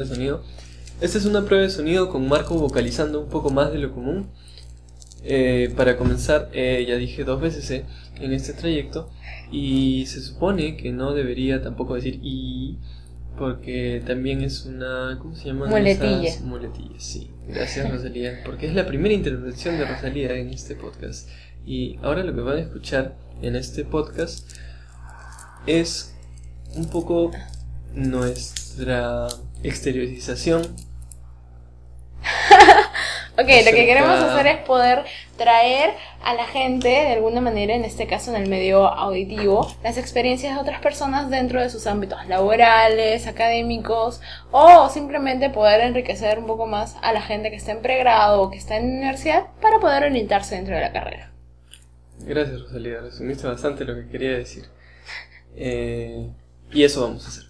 de sonido. Esta es una prueba de sonido con Marco vocalizando un poco más de lo común. Eh, para comenzar, eh, ya dije dos veces eh, en este trayecto y se supone que no debería tampoco decir y porque también es una ¿cómo se llama? Muletilla. muletilla, sí. Gracias Rosalía, porque es la primera intervención de Rosalía en este podcast y ahora lo que van a escuchar en este podcast es un poco nuestra exteriorización. Ok, lo que queremos hacer es poder traer a la gente, de alguna manera, en este caso en el medio auditivo, las experiencias de otras personas dentro de sus ámbitos laborales, académicos, o simplemente poder enriquecer un poco más a la gente que está en pregrado o que está en universidad para poder orientarse dentro de la carrera. Gracias Rosalía, resumiste bastante lo que quería decir. Eh, y eso vamos a hacer.